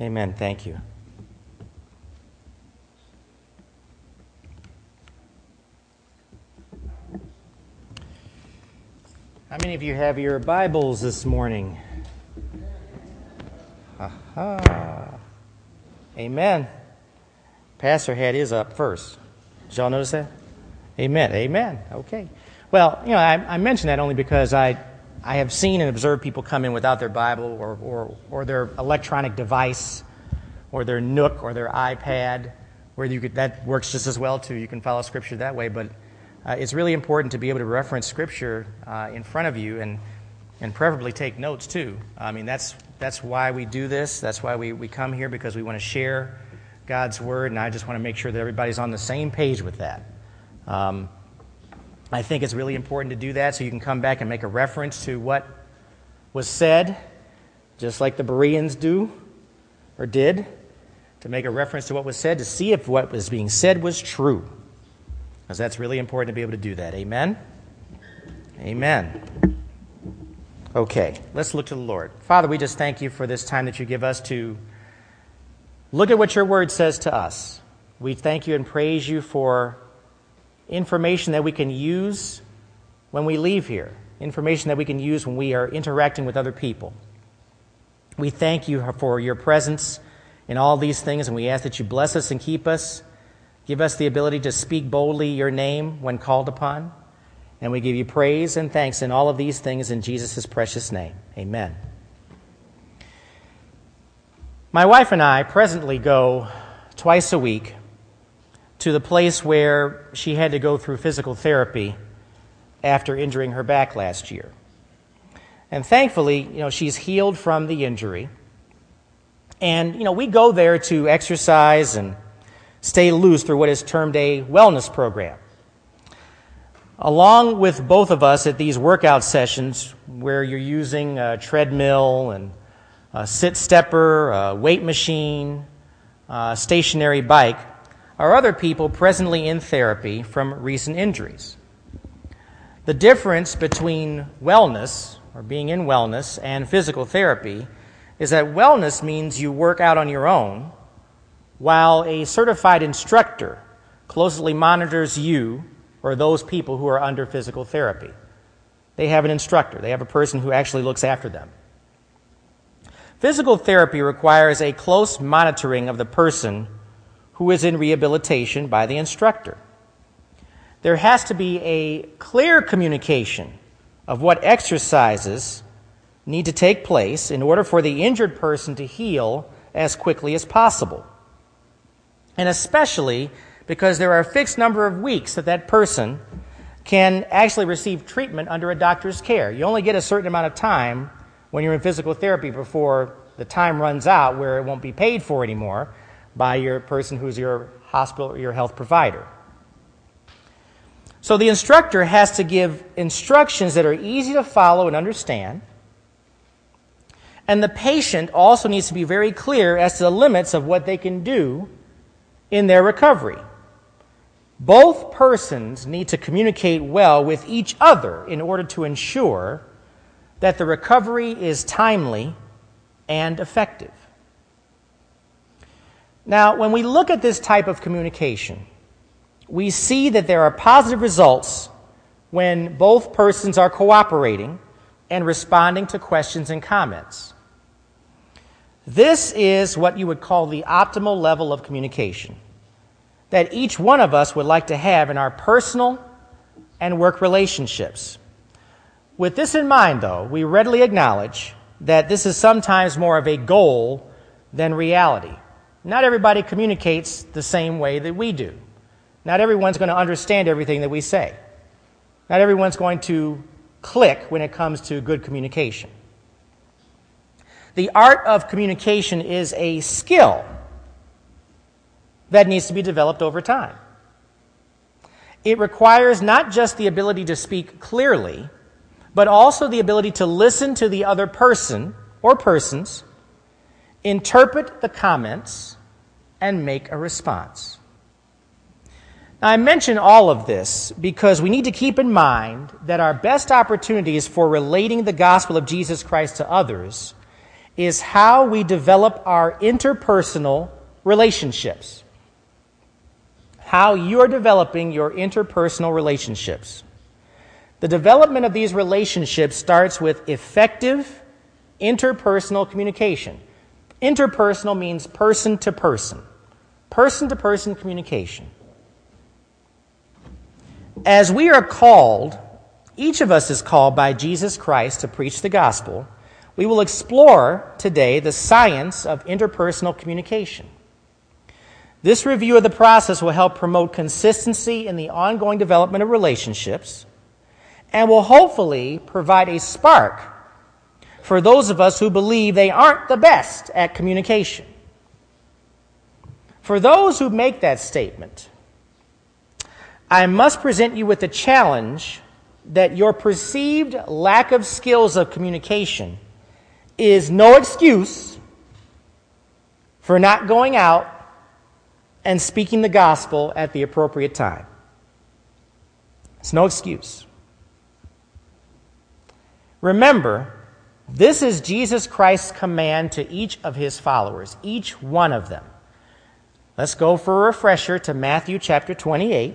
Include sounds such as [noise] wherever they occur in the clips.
Amen. Thank you. How many of you have your Bibles this morning? Aha. Amen. Pastor had his up first. Did y'all notice that? Amen. Amen. Okay. Well, you know, I, I mention that only because I, I have seen and observed people come in without their Bible or, or, or their electronic device or their Nook or their iPad, where you could, that works just as well too. You can follow Scripture that way, but uh, it's really important to be able to reference Scripture uh, in front of you and, and preferably take notes too. I mean, that's, that's why we do this. That's why we, we come here because we want to share God's Word, and I just want to make sure that everybody's on the same page with that. Um, I think it's really important to do that so you can come back and make a reference to what was said, just like the Bereans do or did, to make a reference to what was said to see if what was being said was true. Because that's really important to be able to do that. Amen? Amen. Okay, let's look to the Lord. Father, we just thank you for this time that you give us to look at what your word says to us. We thank you and praise you for information that we can use when we leave here, information that we can use when we are interacting with other people. We thank you for your presence in all these things, and we ask that you bless us and keep us. Give us the ability to speak boldly your name when called upon. And we give you praise and thanks in all of these things in Jesus' precious name. Amen. My wife and I presently go twice a week to the place where she had to go through physical therapy after injuring her back last year. And thankfully, you know, she's healed from the injury. And, you know, we go there to exercise and stay loose through what is termed a wellness program. Along with both of us at these workout sessions where you're using a treadmill and a sit stepper, a weight machine, a stationary bike, are other people presently in therapy from recent injuries. The difference between wellness, or being in wellness, and physical therapy is that wellness means you work out on your own, while a certified instructor closely monitors you or those people who are under physical therapy. They have an instructor, they have a person who actually looks after them. Physical therapy requires a close monitoring of the person who is in rehabilitation by the instructor. There has to be a clear communication of what exercises need to take place in order for the injured person to heal as quickly as possible. And especially because there are a fixed number of weeks that that person can actually receive treatment under a doctor's care. You only get a certain amount of time when you're in physical therapy before the time runs out where it won't be paid for anymore by your person who's your hospital or your health provider. So the instructor has to give instructions that are easy to follow and understand. And the patient also needs to be very clear as to the limits of what they can do in their recovery. Both persons need to communicate well with each other in order to ensure that the recovery is timely and effective. Now, when we look at this type of communication, we see that there are positive results when both persons are cooperating and responding to questions and comments. This is what you would call the optimal level of communication that each one of us would like to have in our personal and work relationships. With this in mind, though, we readily acknowledge that this is sometimes more of a goal than reality. Not everybody communicates the same way that we do. Not everyone's going to understand everything that we say. Not everyone's going to click when it comes to good communication. The art of communication is a skill that needs to be developed over time. It requires not just the ability to speak clearly, but also the ability to listen to the other person or persons, interpret the comments, and make a response. Now, I mention all of this because we need to keep in mind that our best opportunities for relating the gospel of Jesus Christ to others is how we develop our interpersonal relationships. How you're developing your interpersonal relationships. The development of these relationships starts with effective interpersonal communication. Interpersonal means person to person, person to person communication. As we are called, each of us is called by Jesus Christ to preach the gospel. We will explore today the science of interpersonal communication. This review of the process will help promote consistency in the ongoing development of relationships and will hopefully provide a spark for those of us who believe they aren't the best at communication. For those who make that statement, I must present you with the challenge that your perceived lack of skills of communication is no excuse for not going out and speaking the gospel at the appropriate time. It's no excuse. Remember, this is Jesus Christ's command to each of his followers, each one of them. Let's go for a refresher to Matthew chapter 28,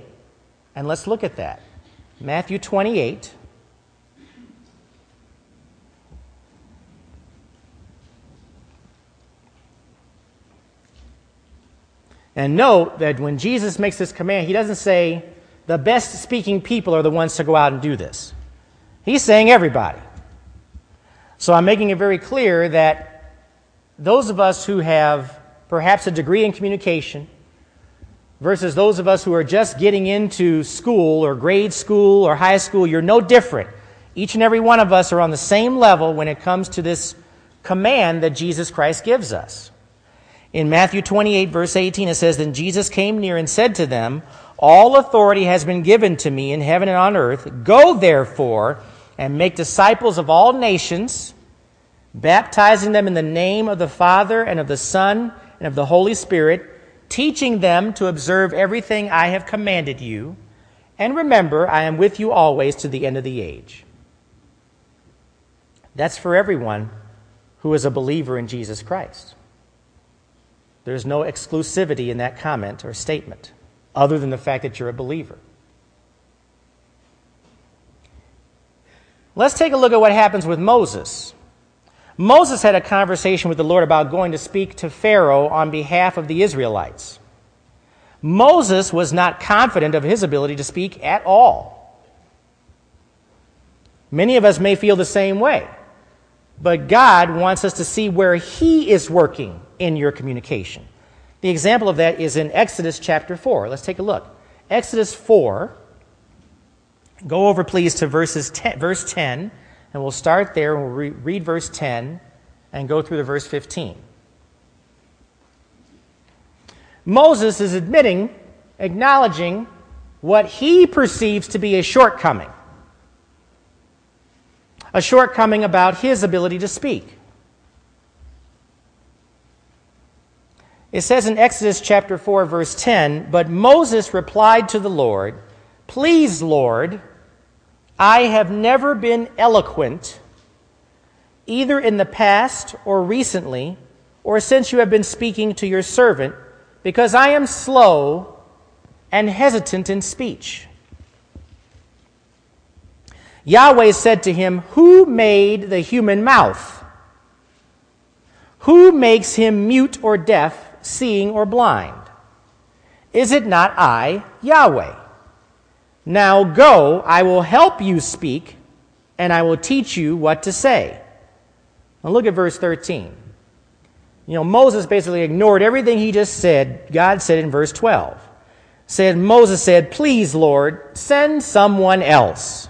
and let's look at that. Matthew 28. And note that when Jesus makes this command, he doesn't say the best speaking people are the ones to go out and do this. He's saying everybody. So I'm making it very clear that those of us who have perhaps a degree in communication versus those of us who are just getting into school or grade school or high school, you're no different. Each and every one of us are on the same level when it comes to this command that Jesus Christ gives us. In Matthew 28, verse 18, it says, Then Jesus came near and said to them, All authority has been given to me in heaven and on earth. Go therefore and make disciples of all nations, baptizing them in the name of the Father and of the Son and of the Holy Spirit, teaching them to observe everything I have commanded you. And remember, I am with you always to the end of the age. That's for everyone who is a believer in Jesus Christ. There's no exclusivity in that comment or statement, other than the fact that you're a believer. Let's take a look at what happens with Moses. Moses had a conversation with the Lord about going to speak to Pharaoh on behalf of the Israelites. Moses was not confident of his ability to speak at all. Many of us may feel the same way, but God wants us to see where He is working in your communication. The example of that is in Exodus chapter 4. Let's take a look. Exodus 4 Go over, please, to verses 10, verse 10, and we'll start there and we'll re- read verse 10 and go through to verse 15. Moses is admitting, acknowledging what he perceives to be a shortcoming. A shortcoming about his ability to speak. It says in Exodus chapter 4, verse 10 But Moses replied to the Lord, Please, Lord, I have never been eloquent, either in the past or recently, or since you have been speaking to your servant, because I am slow and hesitant in speech. Yahweh said to him, Who made the human mouth? Who makes him mute or deaf, seeing or blind? Is it not I, Yahweh? Now go, I will help you speak, and I will teach you what to say. Now look at verse 13. You know, Moses basically ignored everything he just said, God said in verse 12. Said Moses said, "Please, Lord, send someone else."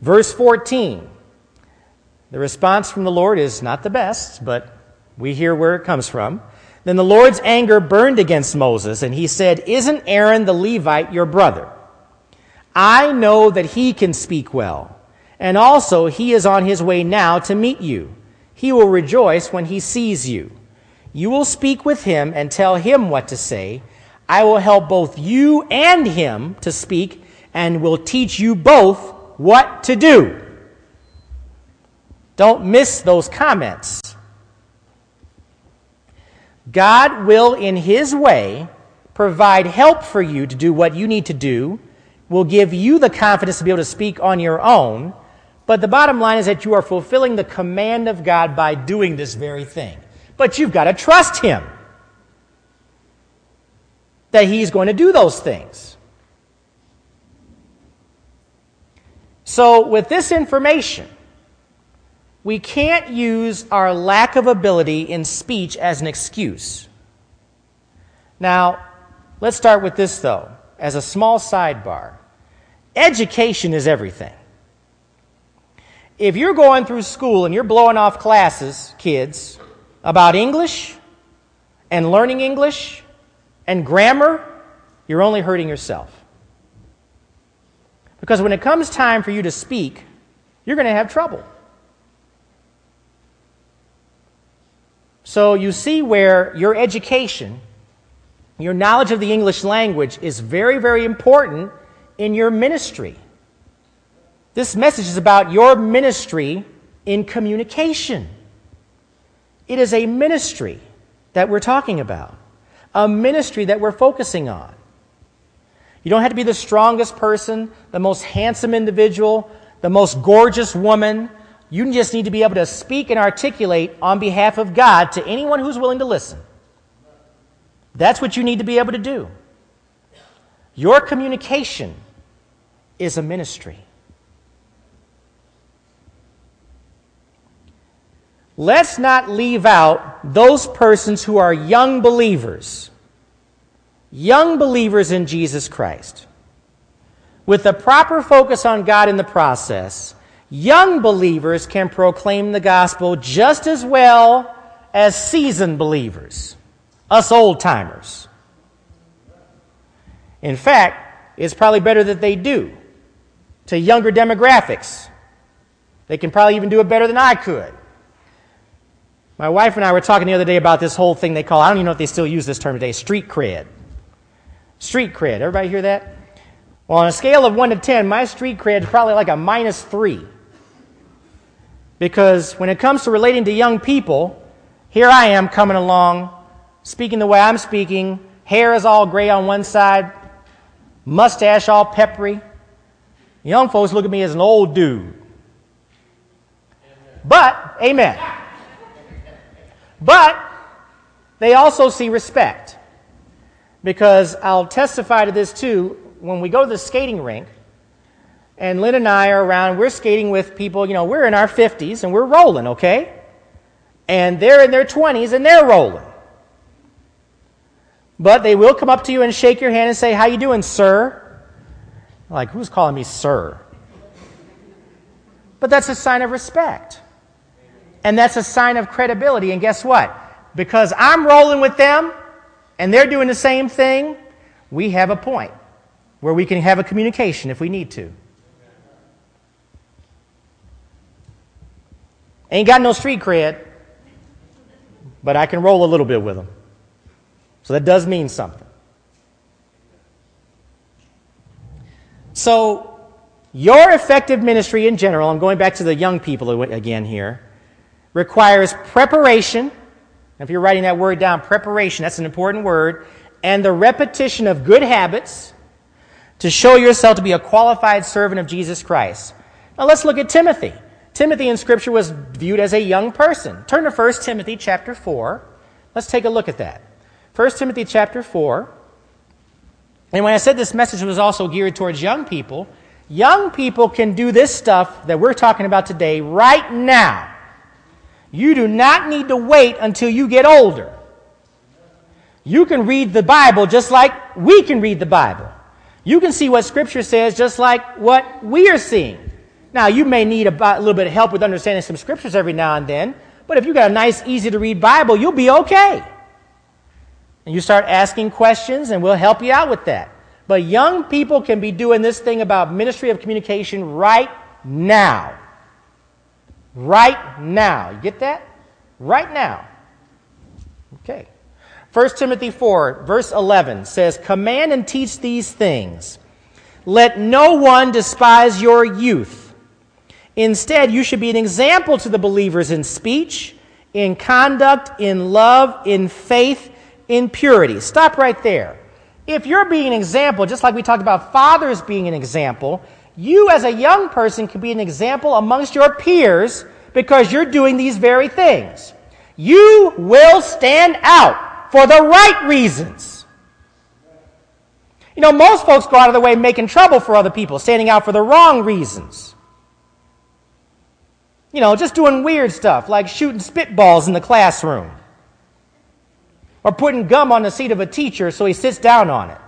Verse 14. The response from the Lord is not the best, but we hear where it comes from. Then the Lord's anger burned against Moses, and he said, Isn't Aaron the Levite your brother? I know that he can speak well, and also he is on his way now to meet you. He will rejoice when he sees you. You will speak with him and tell him what to say. I will help both you and him to speak, and will teach you both what to do. Don't miss those comments. God will, in His way, provide help for you to do what you need to do, will give you the confidence to be able to speak on your own. But the bottom line is that you are fulfilling the command of God by doing this very thing. But you've got to trust Him that He's going to do those things. So, with this information, we can't use our lack of ability in speech as an excuse. Now, let's start with this, though, as a small sidebar. Education is everything. If you're going through school and you're blowing off classes, kids, about English and learning English and grammar, you're only hurting yourself. Because when it comes time for you to speak, you're going to have trouble. So you see where your education, your knowledge of the English language is very, very important in your ministry. This message is about your ministry in communication. It is a ministry that we're talking about, a ministry that we're focusing on. You don't have to be the strongest person, the most handsome individual, the most gorgeous woman, you just need to be able to speak and articulate on behalf of God to anyone who's willing to listen. That's what you need to be able to do. Your communication is a ministry. Let's not leave out those persons who are young believers, young believers in Jesus Christ. With the proper focus on God in the process, young believers can proclaim the gospel just as well as seasoned believers, us old timers. In fact, it's probably better that they do to younger demographics. They can probably even do it better than I could. My wife and I were talking the other day about this whole thing they call, I don't even know if they still use this term today, street cred. Street cred. Everybody hear that? Well, on a scale of 1 to 10, my street cred is probably like a minus 3. Because when it comes to relating to young people, here I am coming along, speaking the way I'm speaking, hair is all gray on one side, mustache all peppery. Young folks look at me as an old dude. But, amen. But they also see respect. Because I'll testify to this too. When we go to the skating rink, and Lynn and I are around, we're skating with people, you know, we're in our 50s and we're rolling, okay? And they're in their 20s and they're rolling. But they will come up to you and shake your hand and say, How you doing, sir? Like, who's calling me sir? But that's a sign of respect. And that's a sign of credibility. And guess what? Because I'm rolling with them and they're doing the same thing, we have a point where we can have a communication if we need to. Ain't got no street cred, but I can roll a little bit with them. So that does mean something. So, your effective ministry in general, I'm going back to the young people again here, requires preparation. If you're writing that word down, preparation, that's an important word, and the repetition of good habits to show yourself to be a qualified servant of Jesus Christ. Now let's look at Timothy. Timothy in Scripture was viewed as a young person. Turn to 1 Timothy chapter 4. Let's take a look at that. 1 Timothy chapter 4. And when I said this message was also geared towards young people, young people can do this stuff that we're talking about today right now. You do not need to wait until you get older. You can read the Bible just like we can read the Bible. You can see what Scripture says just like what we are seeing. Now, you may need a, little bit of help with understanding some scriptures every now and then, but if you got a nice, easy to read Bible, you'll be okay. And you start asking questions, and we'll help you out with that. But young people can be doing this thing about ministry of communication right now. Right now. You get that? Right now. Okay. 1 Timothy 4, verse 11 says, Command and teach these things. Let no one despise your youth Instead, you should be an example to the believers in speech, in conduct, in love, in faith, in purity. Stop right there. If you're being an example, just like we talked about fathers being an example, you as a young person can be an example amongst your peers because you're doing these very things. You will stand out for the right reasons. You know, most folks go out of their way making trouble for other people, standing out for the wrong reasons. You know, just doing weird stuff like shooting spitballs in the classroom or putting gum on the seat of a teacher so he sits down on it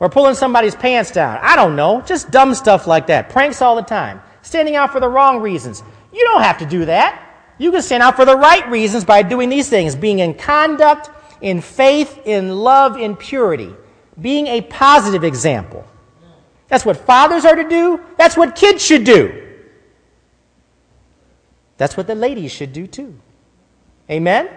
or pulling somebody's pants down. I don't know, just dumb stuff like that. Pranks all the time. Standing out for the wrong reasons. You don't have to do that. You can stand out for the right reasons by doing these things being in conduct, in faith, in love, in purity, being a positive example. That's what fathers are to do. That's what kids should do. That's what the ladies should do too. Amen?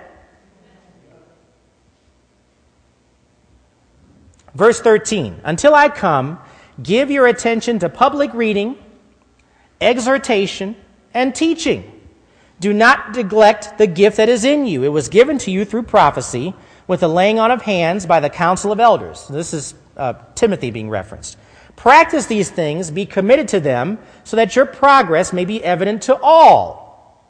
Verse 13 Until I come, give your attention to public reading, exhortation, and teaching. Do not neglect the gift that is in you. It was given to you through prophecy with the laying on of hands by the council of elders. This is uh, Timothy being referenced. Practice these things, be committed to them, so that your progress may be evident to all.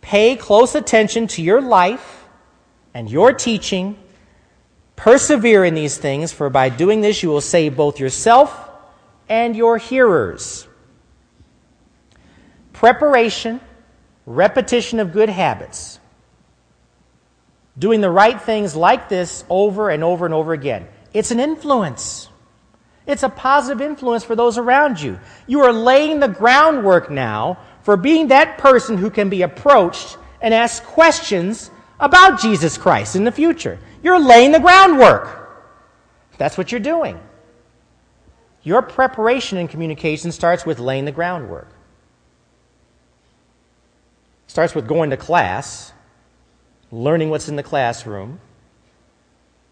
Pay close attention to your life and your teaching. Persevere in these things, for by doing this you will save both yourself and your hearers. Preparation, repetition of good habits. Doing the right things like this over and over and over again. It's an influence. It's a positive influence for those around you. You are laying the groundwork now for being that person who can be approached and asked questions about Jesus Christ in the future. You're laying the groundwork. That's what you're doing. Your preparation in communication starts with laying the groundwork. Starts with going to class, learning what's in the classroom,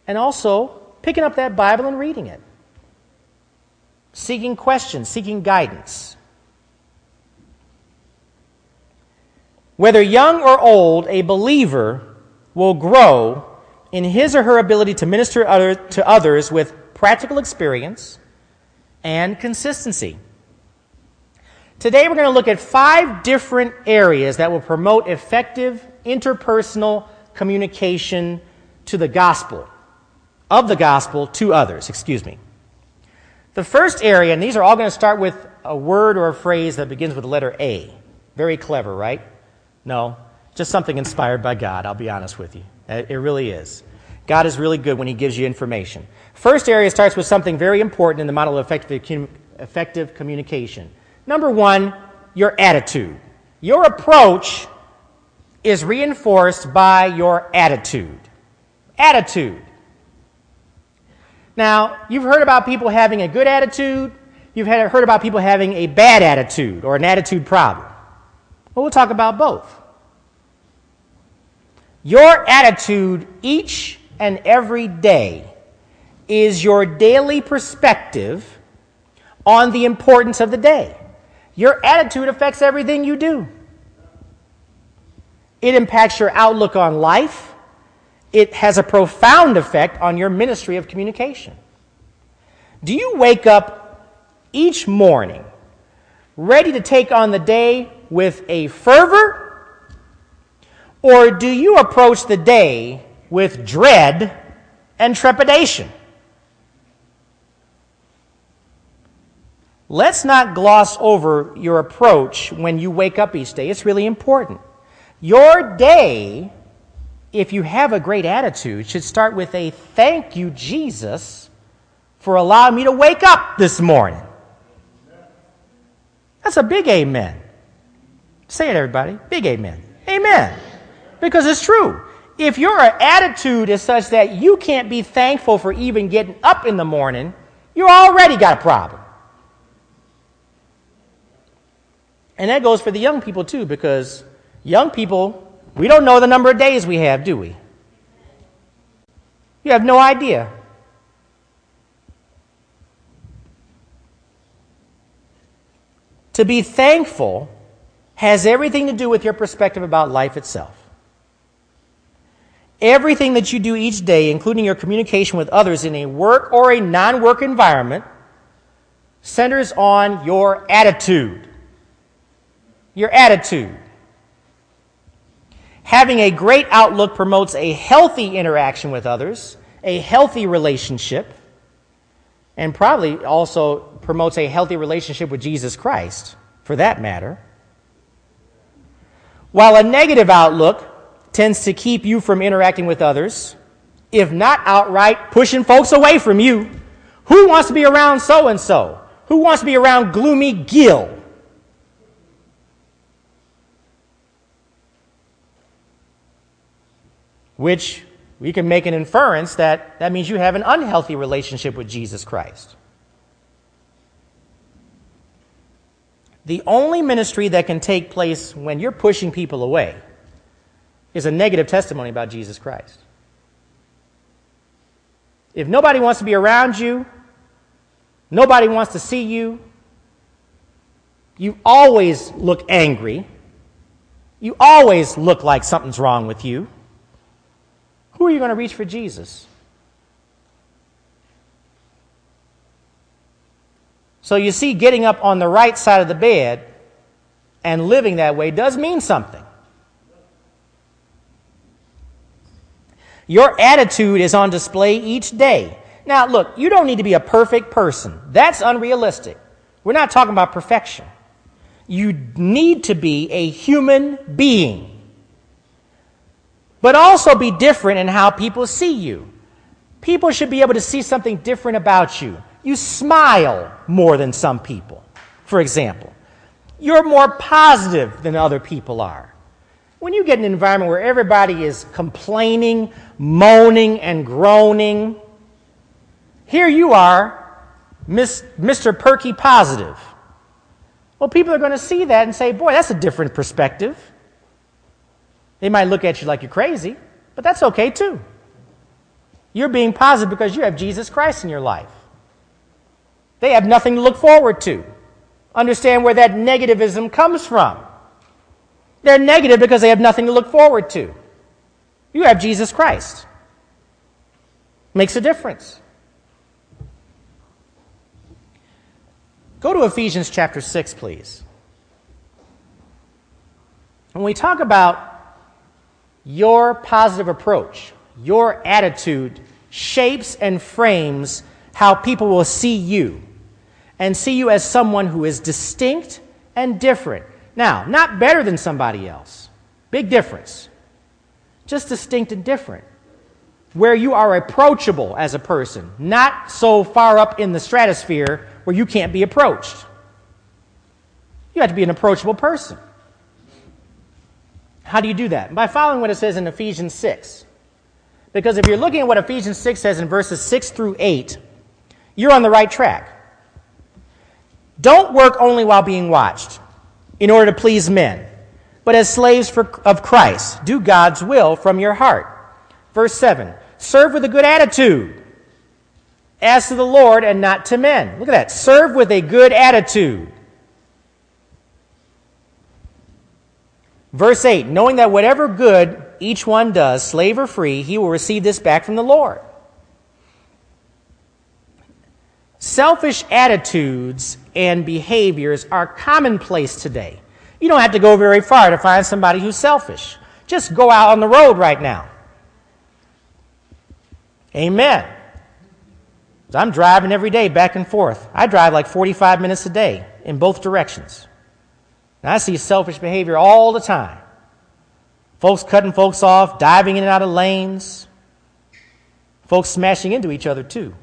and also picking up that Bible and reading it, seeking questions, seeking guidance. Whether young or old, a believer will grow in his or her ability to minister other, to others with practical experience and consistency. Today, we're going to look at five different areas that will promote effective interpersonal communication to the gospel of the gospel to others. Excuse me. The first area, and these are all going to start with a word or a phrase that begins with the letter A. Very clever, right? No, just something inspired by God, I'll be honest with you. Uh, it really is. God is really good when He gives you information. First area starts with something very important in the model of effective, effective communication. Number one, your attitude. Your approach is reinforced by your attitude. Attitude. Now, you've heard about people having a good attitude, you've heard about people having a bad attitude or an attitude problem. Well, we'll talk about both. Your attitude each and every day is your daily perspective on the importance of the day. Your attitude affects everything you do. It impacts your outlook on life it has a profound effect on your ministry of communication. Do you wake up each morning ready to take on the day with a fervor? Or do you approach the day with dread and trepidation? Let's not gloss over your approach when you wake up each day. It's really important. Your day if you have a great attitude, should start with a thank you, Jesus, for allowing me to wake up this morning. That's a big amen. Say it, everybody. Big amen. Amen. Because it's true. If your attitude is such that you can't be thankful for even getting up in the morning, you already got a problem. And that goes for the young people too, because young people we don't know the number of days we have, do we? You have no idea. To be thankful has everything to do with your perspective about life itself. Everything that you do each day, including your communication with others in a work or a non work environment, centers on your attitude. Your attitude. Having a great outlook promotes a healthy interaction with others, a healthy relationship, and probably also promotes a healthy relationship with Jesus Christ, for that matter. While a negative outlook tends to keep you from interacting with others, if not outright pushing folks away from you, who wants to be around so and so? Who wants to be around gloomy Gil? Which we can make an inference that that means you have an unhealthy relationship with Jesus Christ. The only ministry that can take place when you're pushing people away is a negative testimony about Jesus Christ. If nobody wants to be around you, nobody wants to see you, you always look angry, you always look like something's wrong with you. Who are you going to reach for Jesus? So you see, getting up on the right side of the bed and living that way does mean something. Your attitude is on display each day. Now, look, you don't need to be a perfect person. That's unrealistic. We're not talking about perfection. You need to be a human being but also be different in how people see you. People should be able to see something different about you. You smile more than some people, for example. You're more positive than other people are. When you get an environment where everybody is complaining, moaning, and groaning, here you are, Miss, Mr. Perky Positive. Well, people are going to see that and say, boy, that's a different perspective. They might look at you like you're crazy, but that's okay too. You're being positive because you have Jesus Christ in your life. They have nothing to look forward to. Understand where that negativism comes from. They're negative because they have nothing to look forward to. You have Jesus Christ. Makes a difference. Go to Ephesians chapter 6, please. When we talk about your positive approach, your attitude shapes and frames how people will see you and see you as someone who is distinct and different. Now, not better than somebody else. Big difference. Just distinct and different. Where you are approachable as a person, not so far up in the stratosphere where you can't be approached. You have to be an approachable person. How do you do that? By following what it says in Ephesians 6. Because if you're looking at what Ephesians 6 says in verses 6 through 8, you're on the right track. Don't work only while being watched in order to please men, but as slaves for, of Christ. Do God's will from your heart. Verse 7 Serve with a good attitude as to the Lord and not to men. Look at that. Serve with a good attitude. Verse 8 Knowing that whatever good each one does, slave or free, he will receive this back from the Lord. Selfish attitudes and behaviors are commonplace today. You don't have to go very far to find somebody who's selfish. Just go out on the road right now. Amen. I'm driving every day back and forth. I drive like 45 minutes a day in both directions. And I see selfish behavior all the time. Folks cutting folks off, diving in and out of lanes, folks smashing into each other too.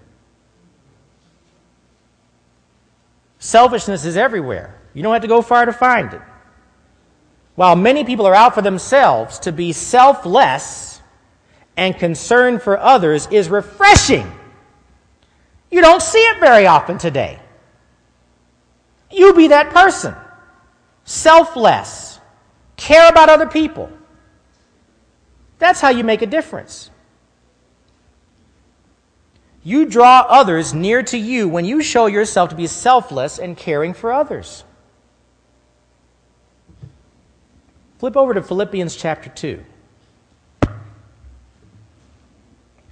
Selfishness is everywhere. You don't have to go far to find it. While many people are out for themselves, to be selfless and concerned for others is refreshing. You don't see it very often today. You be that person selfless, care about other people. That's how you make a difference. You draw others near to you when you show yourself to be selfless and caring for others. Flip over to Philippians chapter 2.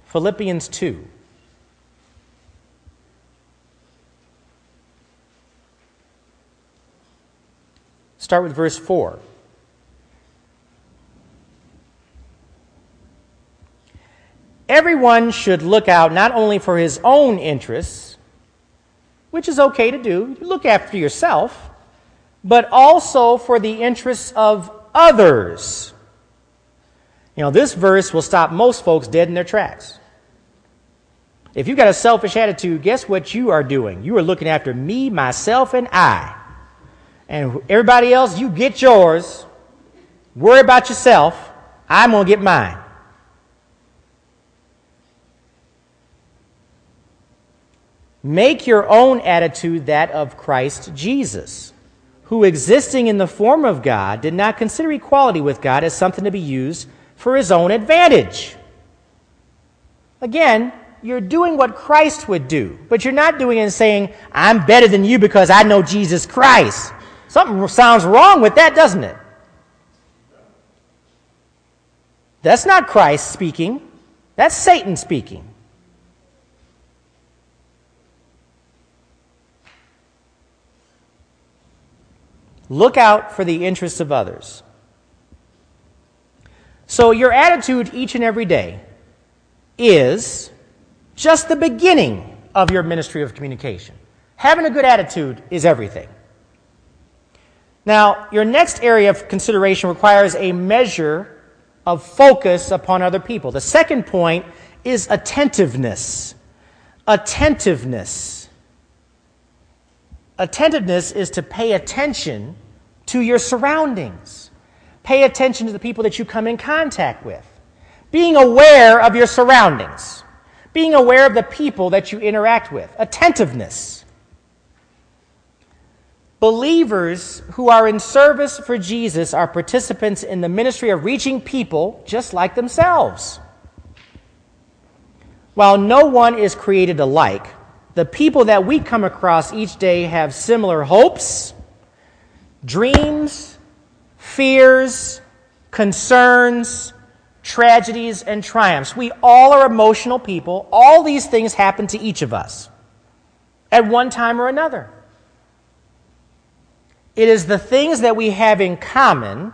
Philippians 2. Start with verse 4. Everyone should look out not only for his own interests, which is okay to do, look after yourself, but also for the interests of others. You know, this verse will stop most folks dead in their tracks. If you've got a selfish attitude, guess what you are doing? You are looking after me, myself, and I. And everybody else, you get yours. Worry about yourself. I'm going to get mine. Make your own attitude that of Christ Jesus, who existing in the form of God did not consider equality with God as something to be used for his own advantage. Again, you're doing what Christ would do, but you're not doing it and saying, I'm better than you because I know Jesus Christ. Something sounds wrong with that, doesn't it? That's not Christ speaking, that's Satan speaking. Look out for the interests of others. So, your attitude each and every day is just the beginning of your ministry of communication. Having a good attitude is everything. Now, your next area of consideration requires a measure of focus upon other people. The second point is attentiveness. Attentiveness. Attentiveness is to pay attention to your surroundings. Pay attention to the people that you come in contact with. Being aware of your surroundings. Being aware of the people that you interact with. Attentiveness. Believers who are in service for Jesus are participants in the ministry of reaching people just like themselves. While no one is created alike, the people that we come across each day have similar hopes, dreams, fears, concerns, tragedies, and triumphs. We all are emotional people. All these things happen to each of us at one time or another. It is the things that we have in common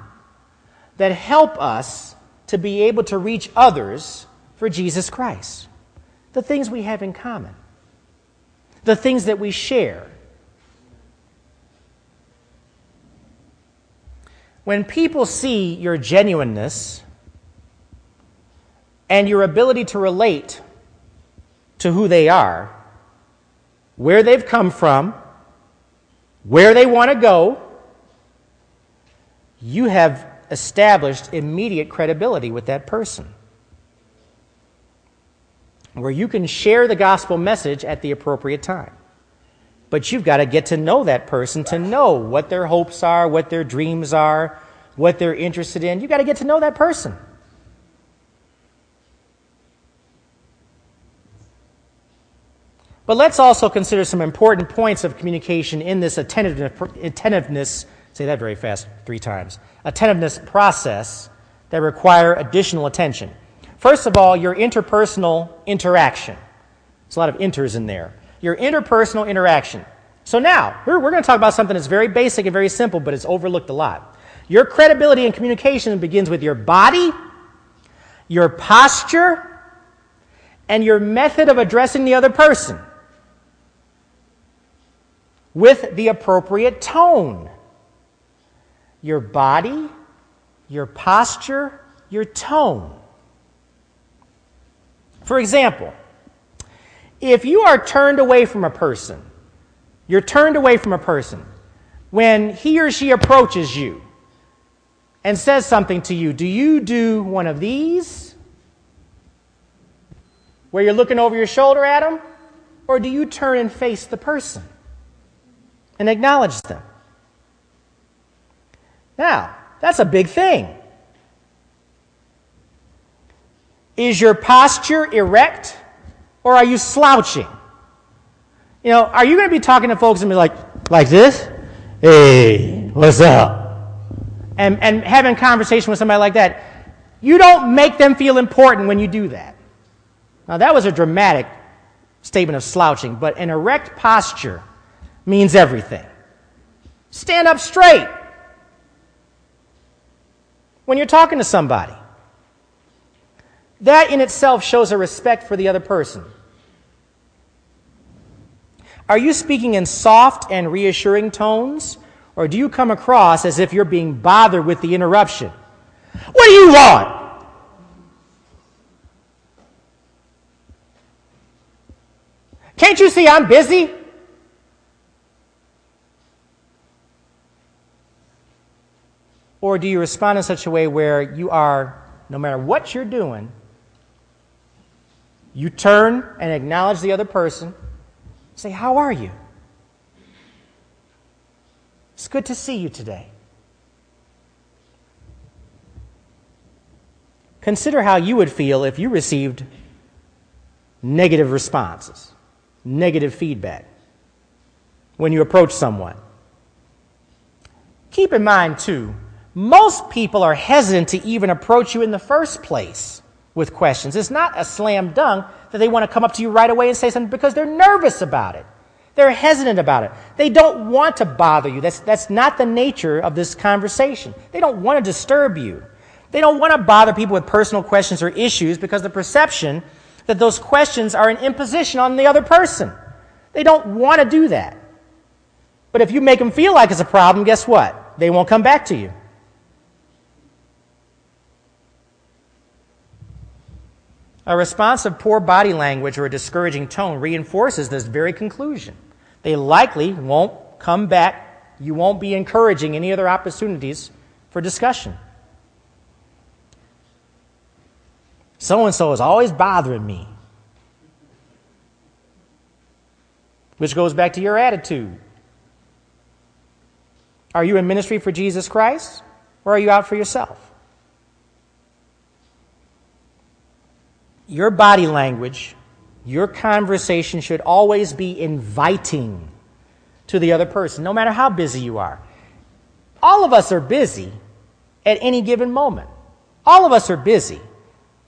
that help us to be able to reach others for Jesus Christ. The things we have in common the things that we share. When people see your genuineness and your ability to relate to who they are, where they've come from, where they want to go, you have established immediate credibility with that person where you can share the gospel message at the appropriate time. But you've got to get to know that person to know what their hopes are, what their dreams are, what they're interested in. You've got to get to know that person. But let's also consider some important points of communication in this attentiveness, say that very fast three times, attentiveness process that require additional attention. First of all, your interpersonal interaction. There's a lot of inters in there. Your interpersonal interaction. So now, we're, we're going to talk about something that's very basic and very simple, but it's overlooked a lot. Your credibility in communication begins with your body, your posture, and your method of addressing the other person with the appropriate tone. Your body, your posture, your tone. For example, if you are turned away from a person, you're turned away from a person when he or she approaches you and says something to you, do you do one of these? Where you're looking over your shoulder at them? Or do you turn and face the person and acknowledge them? Now, that's a big thing. Is your posture erect or are you slouching? You know, are you going to be talking to folks and be like, like this? Hey, what's up? and, and having conversation with somebody like that, you don't make them feel important when you do that. Now, that was a dramatic statement of slouching, but an erect posture means everything. Stand up straight when you're talking to somebody. That in itself shows a respect for the other person. Are you speaking in soft and reassuring tones, or do you come across as if you're being bothered with the interruption? What do you want? Can't you see I'm busy? Or do you respond in such a way where you are, no matter what you're doing, you turn and acknowledge the other person, say, How are you? It's good to see you today. Consider how you would feel if you received negative responses, negative feedback when you approach someone. Keep in mind, too, most people are hesitant to even approach you in the first place with questions. It's not a slam dunk that they want to come up to you right away and say something because they're nervous about it. They're hesitant about it. They don't want to bother you. That's, that's not the nature of this conversation. They don't want to disturb you. They don't want to bother people with personal questions or issues because the perception that those questions are an imposition on the other person. They don't want to do that. But if you make them feel like it's a problem, guess what? They won't come back to you. A response of poor body language or a discouraging tone reinforces this very conclusion. They likely won't come back. You won't be encouraging any other opportunities for discussion. So and so is always bothering me. Which goes back to your attitude. Are you in ministry for Jesus Christ or are you out for yourself? Your body language, your conversation should always be inviting to the other person, no matter how busy you are. All of us are busy at any given moment. All of us are busy.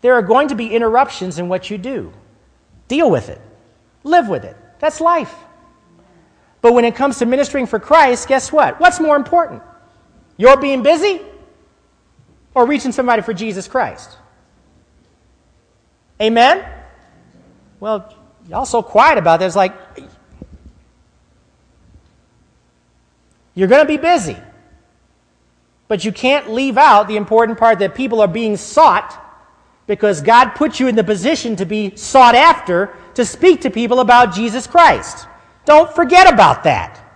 There are going to be interruptions in what you do. Deal with it, live with it. That's life. But when it comes to ministering for Christ, guess what? What's more important? Your being busy or reaching somebody for Jesus Christ? Amen? Well, y'all so quiet about this. Like, you're going to be busy. But you can't leave out the important part that people are being sought because God put you in the position to be sought after to speak to people about Jesus Christ. Don't forget about that.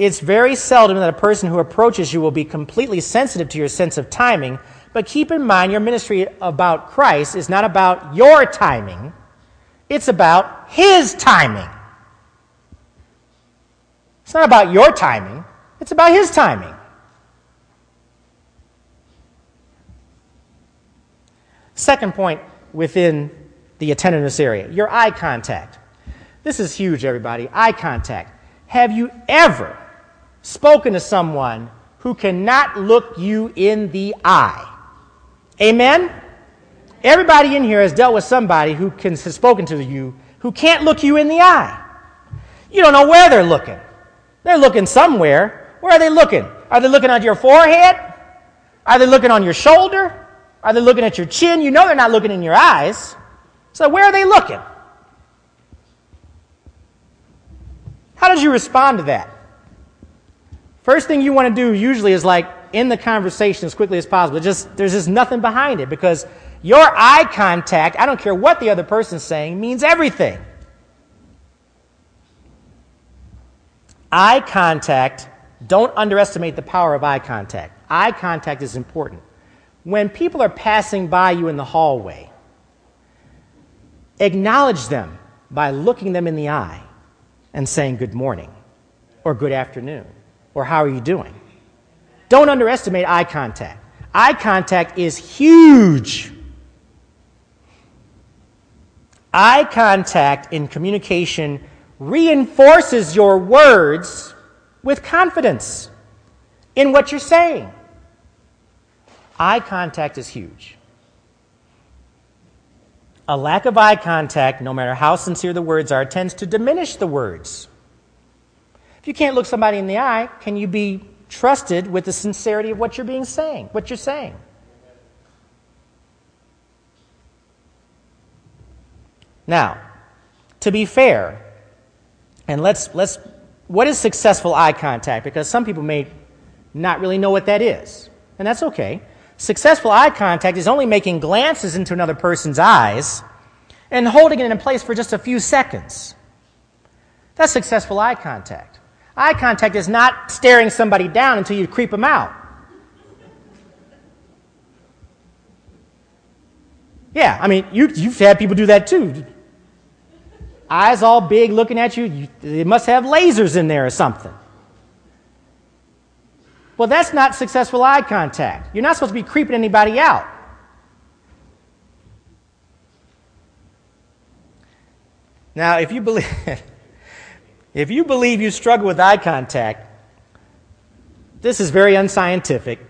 It's very seldom that a person who approaches you will be completely sensitive to your sense of timing, but keep in mind your ministry about Christ is not about your timing, it's about His timing. It's not about your timing, it's about His timing. Second point within the attentiveness area your eye contact. This is huge, everybody. Eye contact. Have you ever spoken to someone who cannot look you in the eye. Amen? Everybody in here has dealt with somebody who can, has spoken to you who can't look you in the eye. You don't know where they're looking. They're looking somewhere. Where are they looking? Are they looking at your forehead? Are they looking on your shoulder? Are they looking at your chin? You know they're not looking in your eyes. So where are they looking? How did you respond to that? First thing you want to do usually is like end the conversation as quickly as possible. Just there's just nothing behind it because your eye contact, I don't care what the other person's saying, means everything. Eye contact, don't underestimate the power of eye contact. Eye contact is important. When people are passing by you in the hallway, acknowledge them by looking them in the eye and saying good morning or good afternoon or how are you doing? Don't underestimate eye contact. Eye contact is huge. Eye contact in communication reinforces your words with confidence in what you're saying. Eye contact is huge. A lack of eye contact, no matter how sincere the words are, tends to diminish the words. If you can't look somebody in the eye, can you be trusted with the sincerity of what you're being saying, what you're saying? Now, to be fair, and let's let's what is successful eye contact? Because some people may not really know what that is. And that's okay. Successful eye contact is only making glances into another person's eyes and holding it in place for just a few seconds. That's successful eye contact. Eye contact is not staring somebody down until you creep them out. Yeah, I mean, you, you've had people do that too. Eyes all big looking at you, you they must have lasers in there or something. Well, that's not successful eye contact. You're not supposed to be creeping anybody out. Now, if you believe [laughs] if you believe you struggle with eye contact, this is very unscientific.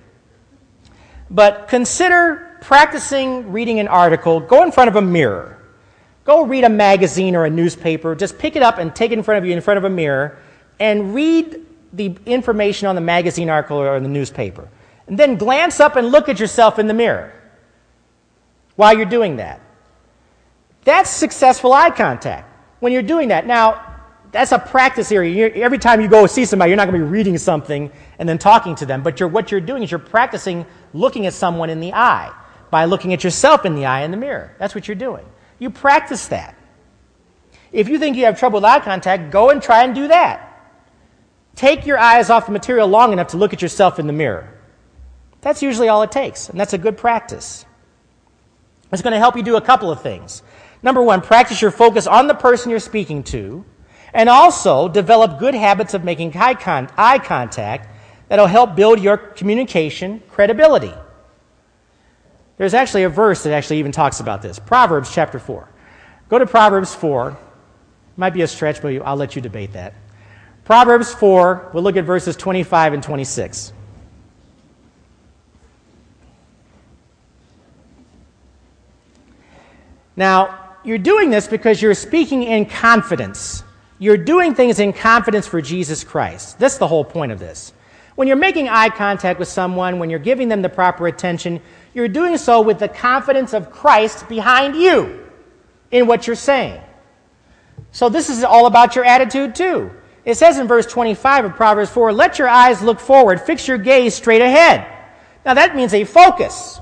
But consider practicing reading an article, go in front of a mirror. Go read a magazine or a newspaper. Just pick it up and take it in front of you in front of a mirror and read the information on the magazine article or the newspaper. And then glance up and look at yourself in the mirror while you're doing that. That's successful eye contact when you're doing that. Now, that's a practice area. You're, every time you go see somebody, you're not going to be reading something and then talking to them. But you're, what you're doing is you're practicing looking at someone in the eye by looking at yourself in the eye in the mirror. That's what you're doing. You practice that. If you think you have trouble with eye contact, go and try and do that. Take your eyes off the material long enough to look at yourself in the mirror. That's usually all it takes, and that's a good practice. It's going to help you do a couple of things. Number one, practice your focus on the person you're speaking to, and also develop good habits of making eye, eye contact that'll help build your communication credibility. There's actually a verse that actually even talks about this Proverbs chapter 4. Go to Proverbs 4. Might be a stretch, but I'll let you debate that. Proverbs 4, we'll look at verses 25 and 26. Now, you're doing this because you're speaking in confidence. You're doing things in confidence for Jesus Christ. That's the whole point of this. When you're making eye contact with someone, when you're giving them the proper attention, you're doing so with the confidence of Christ behind you in what you're saying. So this is all about your attitude, too. It says in verse 25 of Proverbs 4 let your eyes look forward, fix your gaze straight ahead. Now that means a focus,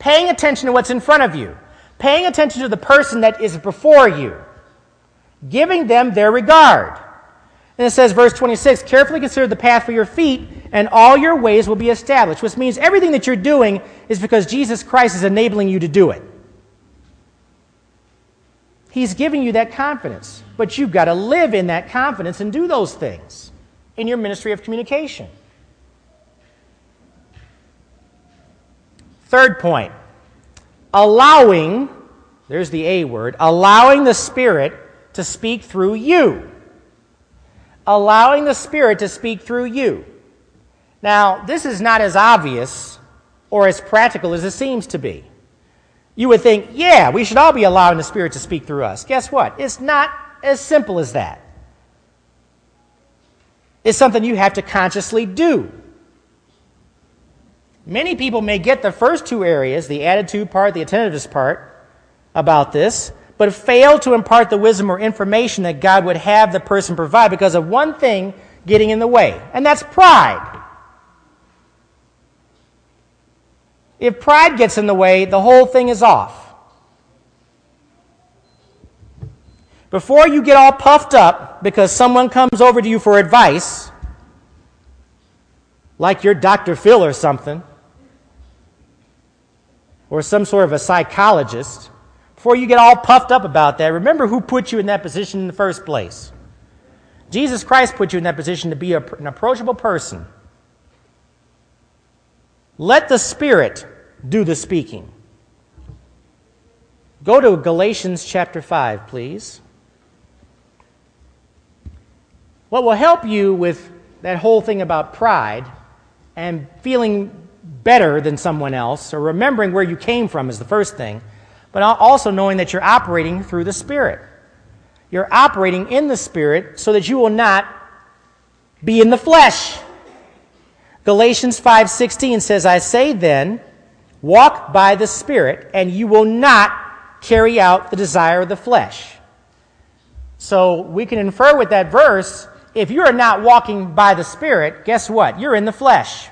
paying attention to what's in front of you, paying attention to the person that is before you, giving them their regard. And it says, verse 26, carefully consider the path for your feet, and all your ways will be established, which means everything that you're doing is because Jesus Christ is enabling you to do it. He's giving you that confidence, but you've got to live in that confidence and do those things in your ministry of communication. Third point allowing, there's the A word, allowing the Spirit to speak through you allowing the Spirit to speak through you. Now, this is not as obvious or as practical as it seems to be. You would think, yeah, we should all be allowing the Spirit to speak through us. Guess what? It's not as simple as that. It's something you have to consciously do. Many people may get the first two areas, the attitude part, the attentiveness part, about this, but fail to impart the wisdom or information that God would have the person provide because of one thing getting in the way, and that's pride. If pride gets in the way, the whole thing is off. Before you get all puffed up because someone comes over to you for advice, like you're Dr. Phil or something, or some sort of a psychologist, before you get all puffed up about that, remember who put you in that position in the first place. Jesus Christ put you in that position to be a, an approachable person. Let the Spirit do the speaking. Go to Galatians chapter 5, please. What will help you with that whole thing about pride and feeling better than someone else, or remembering where you came from is the first thing, but also knowing that you're operating through the Spirit. You're operating in the Spirit so that you will not be in the flesh. Galatians 5:16 says, "I say then, walk by the Spirit, and you will not carry out the desire of the flesh." So we can infer with that verse, if you are not walking by the Spirit, guess what? You're in the flesh.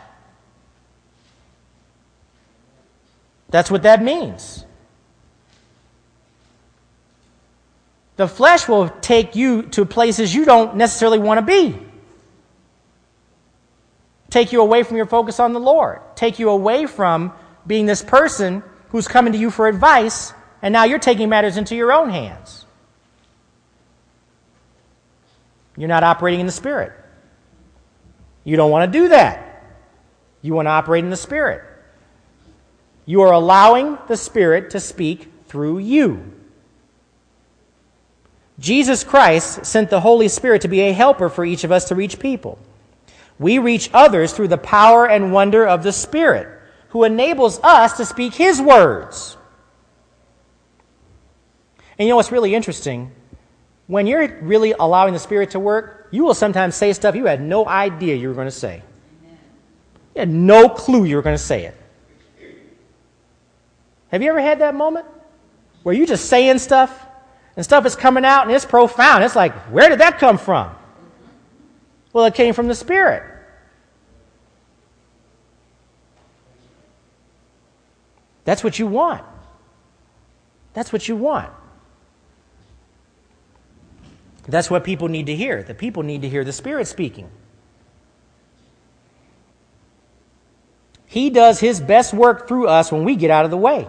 That's what that means. The flesh will take you to places you don't necessarily want to be. Take you away from your focus on the Lord. Take you away from being this person who's coming to you for advice, and now you're taking matters into your own hands. You're not operating in the Spirit. You don't want to do that. You want to operate in the Spirit. You are allowing the Spirit to speak through you. Jesus Christ sent the Holy Spirit to be a helper for each of us to reach people. We reach others through the power and wonder of the Spirit, who enables us to speak His words. And you know what's really interesting? When you're really allowing the Spirit to work, you will sometimes say stuff you had no idea you were going to say. You had no clue you were going to say it. Have you ever had that moment where you're just saying stuff and stuff is coming out and it's profound? It's like, where did that come from? Well, it came from the Spirit. That's what you want. That's what you want. That's what people need to hear. The people need to hear the Spirit speaking. He does his best work through us when we get out of the way.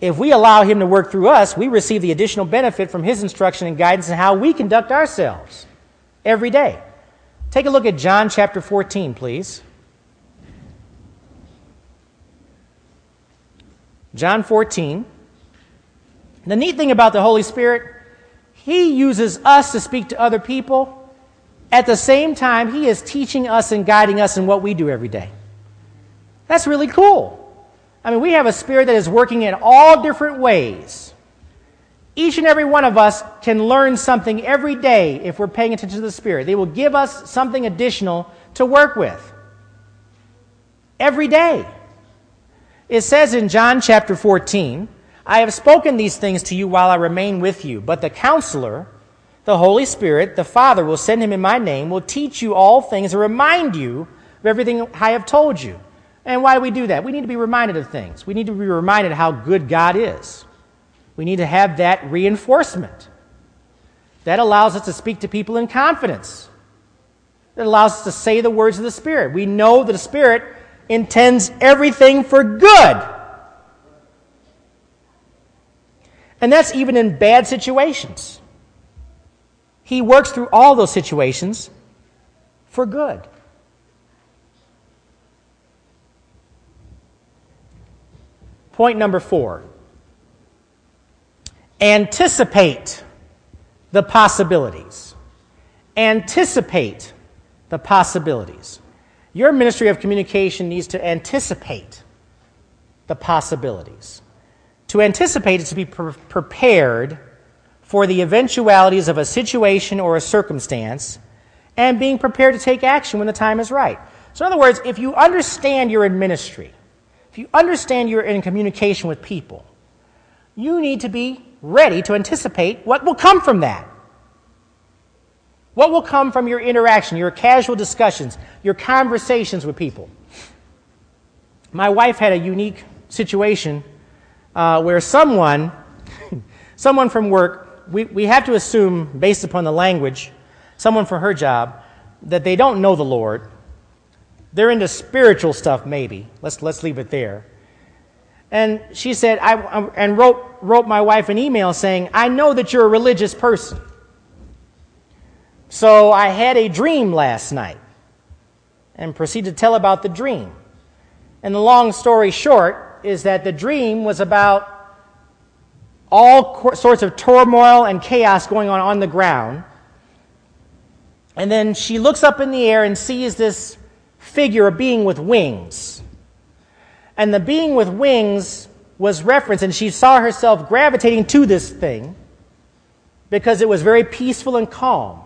If we allow Him to work through us, we receive the additional benefit from His instruction and guidance in how we conduct ourselves every day. Take a look at John chapter 14, please. John 14. The neat thing about the Holy Spirit, He uses us to speak to other people. At the same time, He is teaching us and guiding us in what we do every day. That's really cool. I mean, we have a spirit that is working in all different ways. Each and every one of us can learn something every day if we're paying attention to the Spirit. They will give us something additional to work with. Every day. It says in John chapter 14, I have spoken these things to you while I remain with you, but the counselor, the Holy Spirit, the Father, will send him in my name, will teach you all things and remind you of everything I have told you. And why do we do that? We need to be reminded of things. We need to be reminded how good God is. We need to have that reinforcement. That allows us to speak to people in confidence. That allows us to say the words of the Spirit. We know that the Spirit intends everything for good. And that's even in bad situations. He works through all those situations for good. Point number four anticipate the possibilities. Anticipate the possibilities. Your ministry of communication needs to anticipate the possibilities. To anticipate is to be pre- prepared for the eventualities of a situation or a circumstance and being prepared to take action when the time is right. So, in other words, if you understand you're in ministry, if you understand you're in communication with people, you need to be ready to anticipate what will come from that. What will come from your interaction, your casual discussions, your conversations with people? My wife had a unique situation uh, where someone, [laughs] someone from work, we, we have to assume, based upon the language, someone for her job, that they don't know the Lord they're into spiritual stuff, maybe. Let's, let's leave it there. And she said, I, and wrote, wrote my wife an email saying, I know that you're a religious person. So I had a dream last night and proceeded to tell about the dream. And the long story short is that the dream was about all sorts of turmoil and chaos going on on the ground And then she looks up in the air and sees this figure, a being with wings. And the being with wings was referenced, and she saw herself gravitating to this thing because it was very peaceful and calm.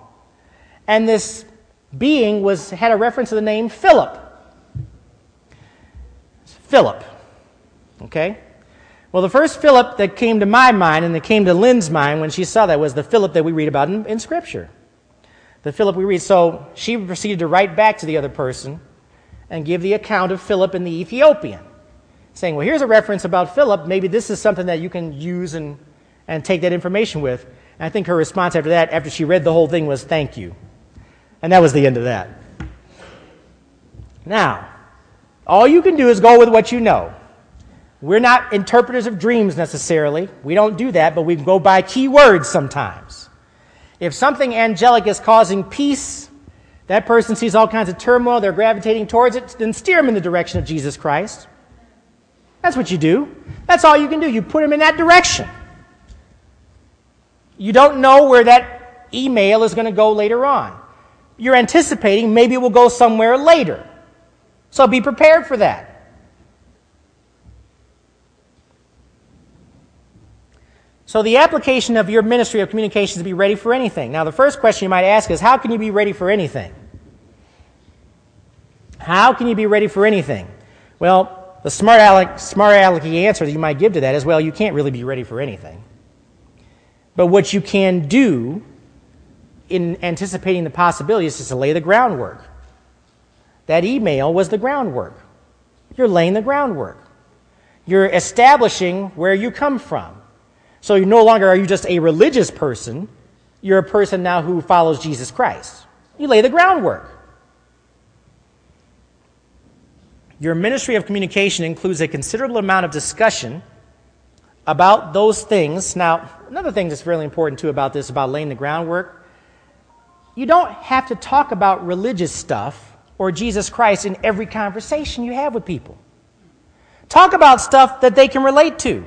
And this being was, had a reference to the name Philip. Philip. Okay? Well, the first Philip that came to my mind and that came to Lynn's mind when she saw that was the Philip that we read about in, in Scripture. The Philip we read. So she proceeded to write back to the other person and give the account of Philip and the Ethiopian, saying, Well, here's a reference about Philip. Maybe this is something that you can use and, and take that information with. And I think her response after that, after she read the whole thing, was, Thank you. And that was the end of that. Now, all you can do is go with what you know. We're not interpreters of dreams necessarily. We don't do that, but we go by key words sometimes. If something angelic is causing peace, that person sees all kinds of turmoil, they're gravitating towards it, then steer them in the direction of Jesus Christ. That's what you do. That's all you can do. You put them in that direction. You don't know where that email is going to go later on. You're anticipating maybe it will go somewhere later. So be prepared for that. So, the application of your ministry of communications to be ready for anything. Now, the first question you might ask is how can you be ready for anything? How can you be ready for anything? Well, the smart aleck, smart alecky answer that you might give to that is well, you can't really be ready for anything. But what you can do in anticipating the possibilities is to lay the groundwork. That email was the groundwork. You're laying the groundwork. You're establishing where you come from. So you no longer are you just a religious person, you're a person now who follows Jesus Christ. You lay the groundwork. Your ministry of communication includes a considerable amount of discussion about those things. Now, another thing that's really important too about this, about laying the groundwork, you don't have to talk about religious stuff or Jesus Christ in every conversation you have with people. Talk about stuff that they can relate to.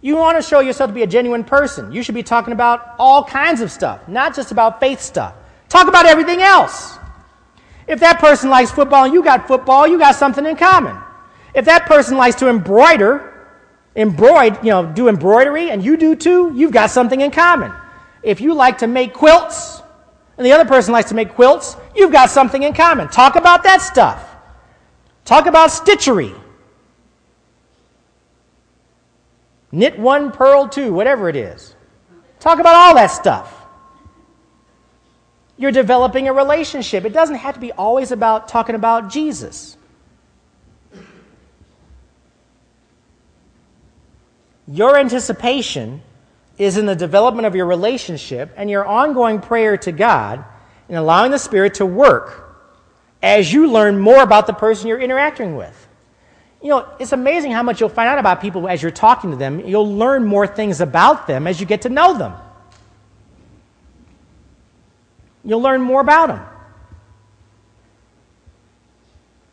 You want to show yourself to be a genuine person. You should be talking about all kinds of stuff, not just about faith stuff. Talk about everything else. If that person likes football and you got football, you got something in common. If that person likes to embroider, embroid, you know, do embroidery and you do too, you've got something in common. If you like to make quilts and the other person likes to make quilts, you've got something in common. Talk about that stuff. Talk about stitchery. knit one, purl two, whatever it is. Talk about all that stuff. You're developing a relationship. It doesn't have to be always about talking about Jesus. Your anticipation is in the development of your relationship and your ongoing prayer to God and allowing the Spirit to work as you learn more about the person you're interacting with you know, it's amazing how much you'll find out about people as you're talking to them. You'll learn more things about them as you get to know them. You'll learn more about them.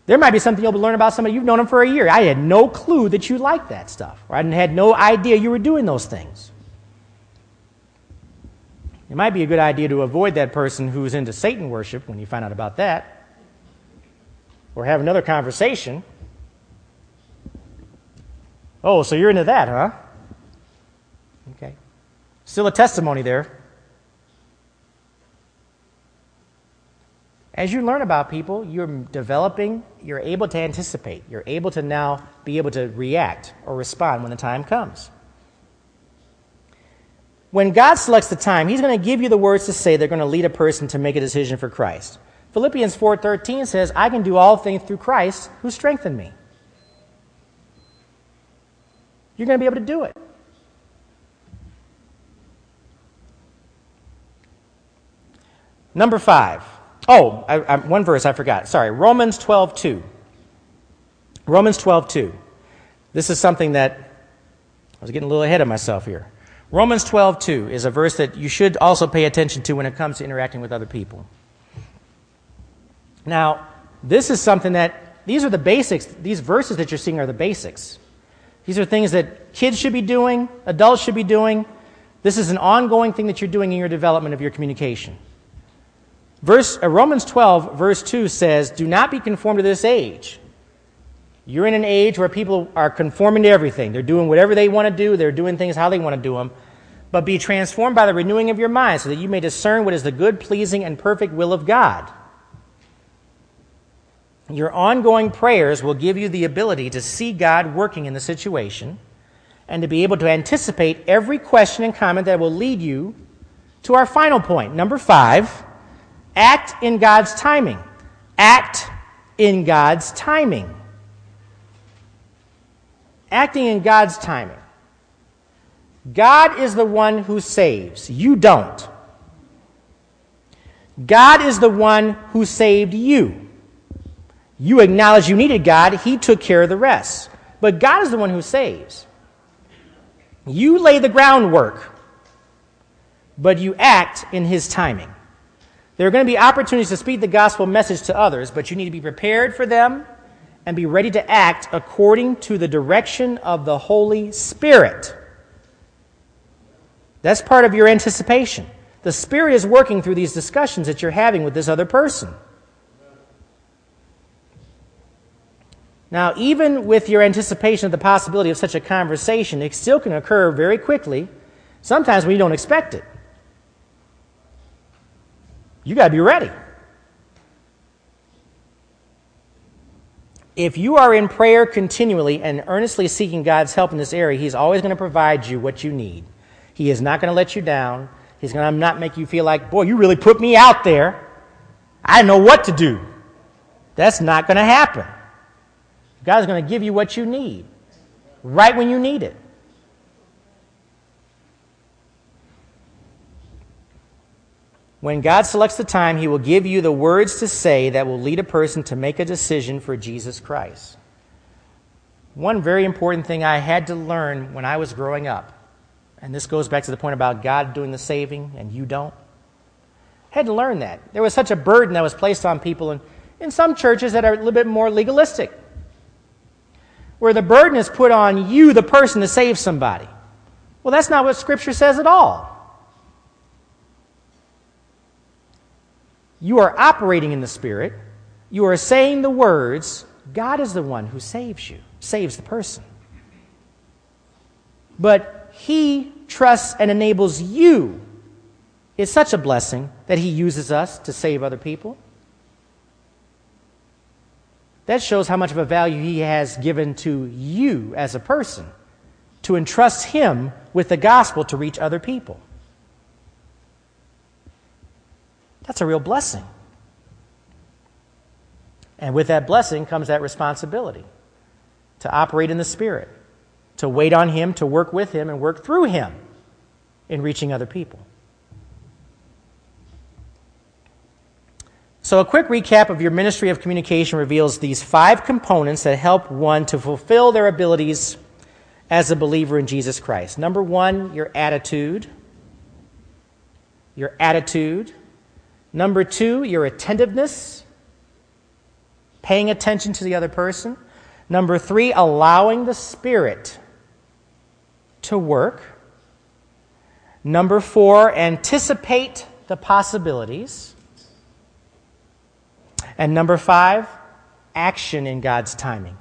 There might be something you'll learn about somebody you've known them for a year. I had no clue that you liked that stuff, or I had no idea you were doing those things. It might be a good idea to avoid that person who's into Satan worship when you find out about that, or have another conversation Oh, so you're into that, huh? Okay. Still a testimony there. As you learn about people, you're developing, you're able to anticipate, you're able to now be able to react or respond when the time comes. When God selects the time, he's going to give you the words to say that are going to lead a person to make a decision for Christ. Philippians 4:13 says, "I can do all things through Christ who strengthened me." You're going to be able to do it. Number five. Oh, I, I, one verse I forgot. Sorry. Romans 12 2. Romans 12 2. This is something that I was getting a little ahead of myself here. Romans 12 2 is a verse that you should also pay attention to when it comes to interacting with other people. Now, this is something that, these are the basics. These verses that you're seeing are the basics. These are things that kids should be doing, adults should be doing. This is an ongoing thing that you're doing in your development of your communication. Verse, uh, Romans 12, verse 2 says, Do not be conformed to this age. You're in an age where people are conforming to everything. They're doing whatever they want to do, they're doing things how they want to do them. But be transformed by the renewing of your mind, so that you may discern what is the good, pleasing, and perfect will of God. Your ongoing prayers will give you the ability to see God working in the situation and to be able to anticipate every question and comment that will lead you to our final point. Number five, act in God's timing. Act in God's timing. Acting in God's timing. God is the one who saves. You don't. God is the one who saved you. You acknowledge you needed God, He took care of the rest. But God is the one who saves. You lay the groundwork, but you act in His timing. There are going to be opportunities to speak the gospel message to others, but you need to be prepared for them and be ready to act according to the direction of the Holy Spirit. That's part of your anticipation. The Spirit is working through these discussions that you're having with this other person. Now, even with your anticipation of the possibility of such a conversation, it still can occur very quickly, sometimes when you don't expect it. You got to be ready. If you are in prayer continually and earnestly seeking God's help in this area, He's always going to provide you what you need. He is not going to let you down. He's going to not make you feel like, boy, you really put me out there. I know what to do. That's not going to happen. God's going to give you what you need right when you need it. When God selects the time, He will give you the words to say that will lead a person to make a decision for Jesus Christ. One very important thing I had to learn when I was growing up, and this goes back to the point about God doing the saving and you don't. I had to learn that. There was such a burden that was placed on people in, in some churches that are a little bit more legalistic where the burden is put on you, the person, to save somebody. Well, that's not what Scripture says at all. You are operating in the Spirit. You are saying the words. God is the one who saves you, saves the person. But He trusts and enables you. It's such a blessing that He uses us to save other people. That shows how much of a value he has given to you as a person to entrust him with the gospel to reach other people. That's a real blessing. And with that blessing comes that responsibility to operate in the Spirit, to wait on Him, to work with Him, and work through Him in reaching other people. So, a quick recap of your ministry of communication reveals these five components that help one to fulfill their abilities as a believer in Jesus Christ. Number one, your attitude. Your attitude. Number two, your attentiveness, paying attention to the other person. Number three, allowing the Spirit to work. Number four, anticipate the possibilities. And number five, action in God's timing.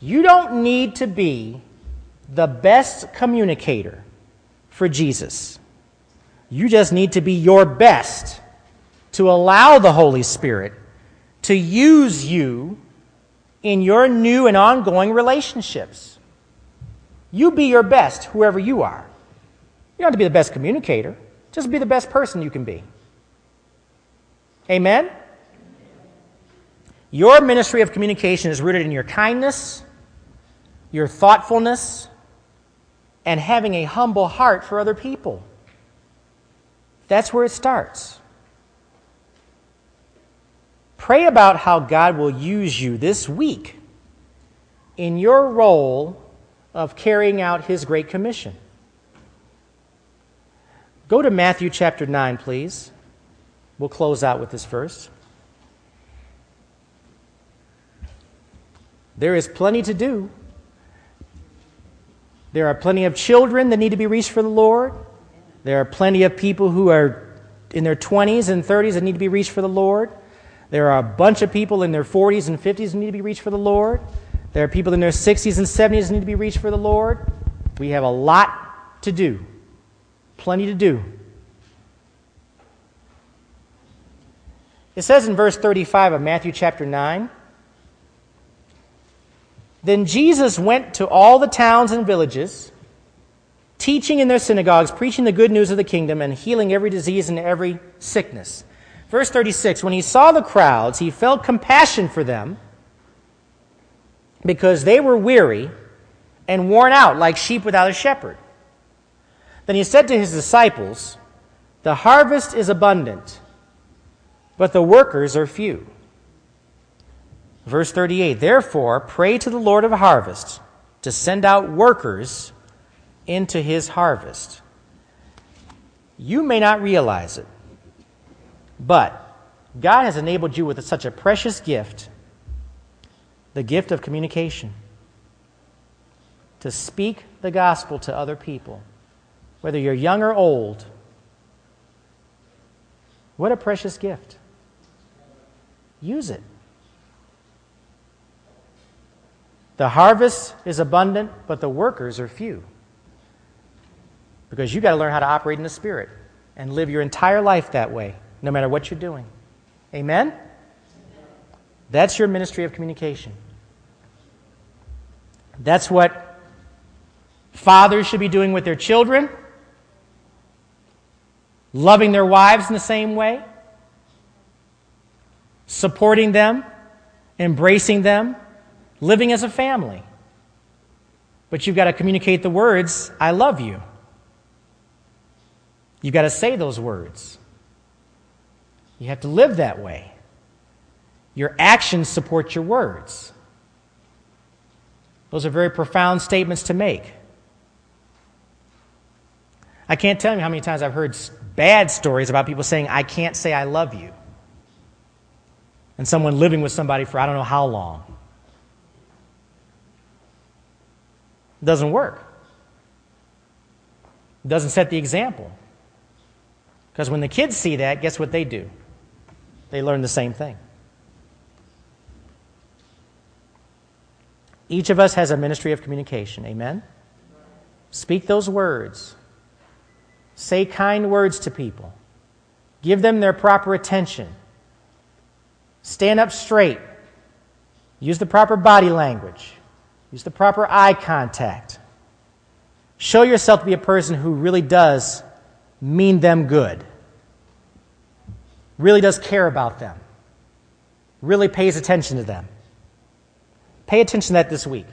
You don't need to be the best communicator for Jesus. You just need to be your best to allow the Holy Spirit to use you in your new and ongoing relationships. You be your best, whoever you are. You don't have to be the best communicator, just be the best person you can be. Amen? Your ministry of communication is rooted in your kindness, your thoughtfulness, and having a humble heart for other people. That's where it starts. Pray about how God will use you this week in your role of carrying out His Great Commission. Go to Matthew chapter 9, please. We'll close out with this verse. There is plenty to do. There are plenty of children that need to be reached for the Lord. There are plenty of people who are in their 20s and 30s that need to be reached for the Lord. There are a bunch of people in their 40s and 50s who need to be reached for the Lord. There are people in their 60s and 70s who need to be reached for the Lord. We have a lot to do, plenty to do. It says in verse 35 of Matthew chapter 9 Then Jesus went to all the towns and villages, teaching in their synagogues, preaching the good news of the kingdom, and healing every disease and every sickness. Verse 36 When he saw the crowds, he felt compassion for them because they were weary and worn out like sheep without a shepherd. Then he said to his disciples, The harvest is abundant, but the workers are few. Verse 38 Therefore, pray to the Lord of harvest to send out workers into his harvest. You may not realize it, but God has enabled you with such a precious gift the gift of communication to speak the gospel to other people, whether you're young or old. What a precious gift. Use it. The harvest is abundant, but the workers are few. Because you've got to learn how to operate in the Spirit and live your entire life that way, no matter what you're doing. Amen? That's your ministry of communication. That's what fathers should be doing with their children, loving their wives in the same way, supporting them, embracing them, living as a family. But you've got to communicate the words, I love you. You've got to say those words. You have to live that way. Your actions support your words. Those are very profound statements to make. I can't tell you how many times I've heard bad stories about people saying, I can't say I love you. And someone living with somebody for I don't know how long. It doesn't work. It doesn't set the example. Because when the kids see that, guess what they do? They learn the same thing. Each of us has a ministry of communication. Amen? Speak those words. Say kind words to people. Give them their proper attention. Stand up straight. Use the proper body language. Use the proper eye contact. Show yourself to be a person who really does mean them good, really does care about them, really pays attention to them. Pay attention to that this week.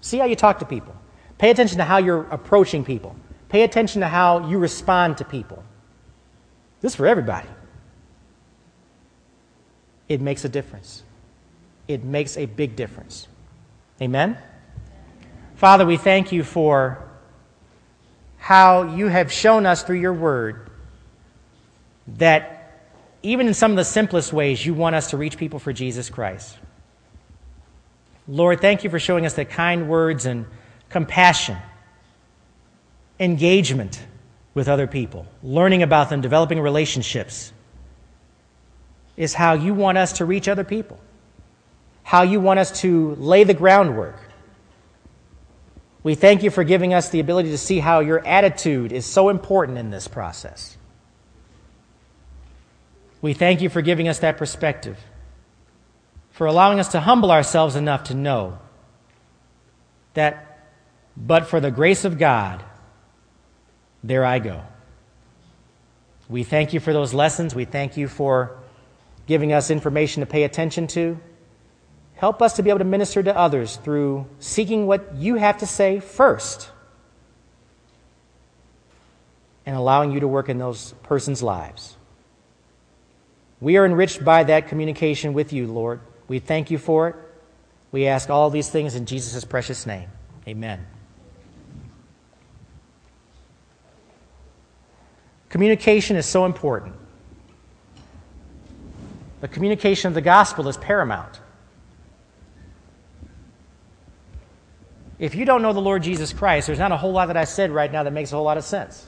See how you talk to people. Pay attention to how you're approaching people. Pay attention to how you respond to people. This is for everybody. It makes a difference. It makes a big difference. Amen? Father, we thank you for how you have shown us through your word that even in some of the simplest ways, you want us to reach people for Jesus Christ. Lord, thank you for showing us that kind words and compassion, engagement with other people, learning about them, developing relationships, is how you want us to reach other people, how you want us to lay the groundwork. We thank you for giving us the ability to see how your attitude is so important in this process. We thank you for giving us that perspective for allowing us to humble ourselves enough to know that, but for the grace of God, there I go. We thank you for those lessons. We thank you for giving us information to pay attention to. Help us to be able to minister to others through seeking what you have to say first and allowing you to work in those persons' lives. We are enriched by that communication with you, Lord. We thank you for it. We ask all these things in Jesus' precious name. Amen. Communication is so important. The communication of the gospel is paramount. If you don't know the Lord Jesus Christ, there's not a whole lot that I said right now that makes a whole lot of sense.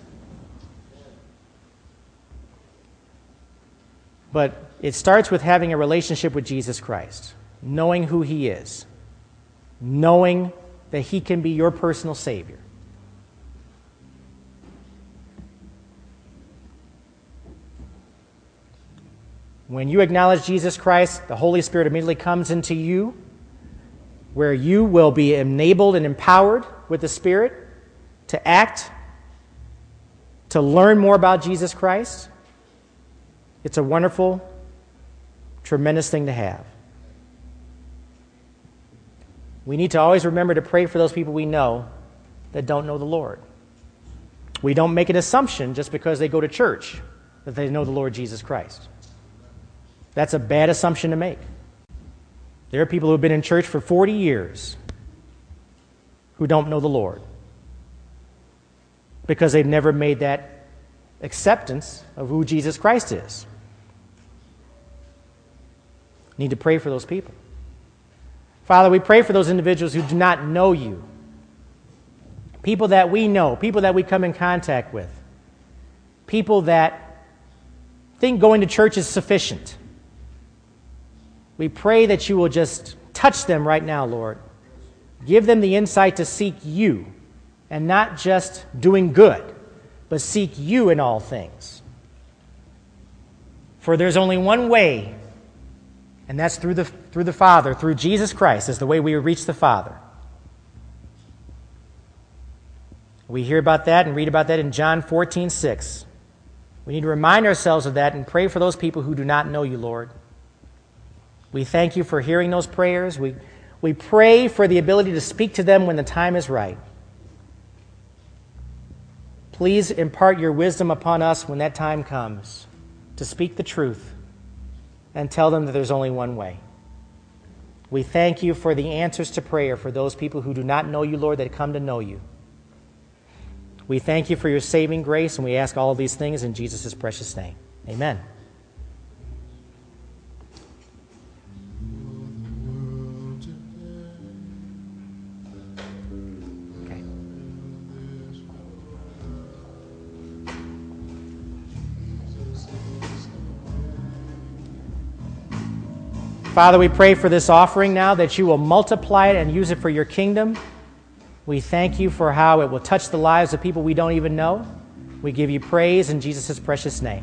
But it starts with having a relationship with Jesus Christ, knowing who He is, knowing that He can be your personal Savior. When you acknowledge Jesus Christ, the Holy Spirit immediately comes into you, where you will be enabled and empowered with the Spirit to act, to learn more about Jesus Christ. It's a wonderful, tremendous thing to have. We need to always remember to pray for those people we know that don't know the Lord. We don't make an assumption just because they go to church that they know the Lord Jesus Christ. That's a bad assumption to make. There are people who have been in church for 40 years who don't know the Lord because they've never made that acceptance of who Jesus Christ is. Need to pray for those people. Father, we pray for those individuals who do not know you. People that we know, people that we come in contact with, people that think going to church is sufficient. We pray that you will just touch them right now, Lord. Give them the insight to seek you and not just doing good, but seek you in all things. For there's only one way, and that's through the, through the Father, through Jesus Christ, is the way we reach the Father. We hear about that and read about that in John 14, 6. We need to remind ourselves of that and pray for those people who do not know you, Lord. We thank you for hearing those prayers. We, we pray for the ability to speak to them when the time is right. Please impart your wisdom upon us when that time comes to speak the truth and tell them that there's only one way. We thank you for the answers to prayer for those people who do not know you, Lord, that come to know you. We thank you for your saving grace, and we ask all these things in Jesus' precious name. Amen. Father, we pray for this offering now that you will multiply it and use it for your kingdom. We thank you for how it will touch the lives of people we don't even know. We give you praise in Jesus' precious name.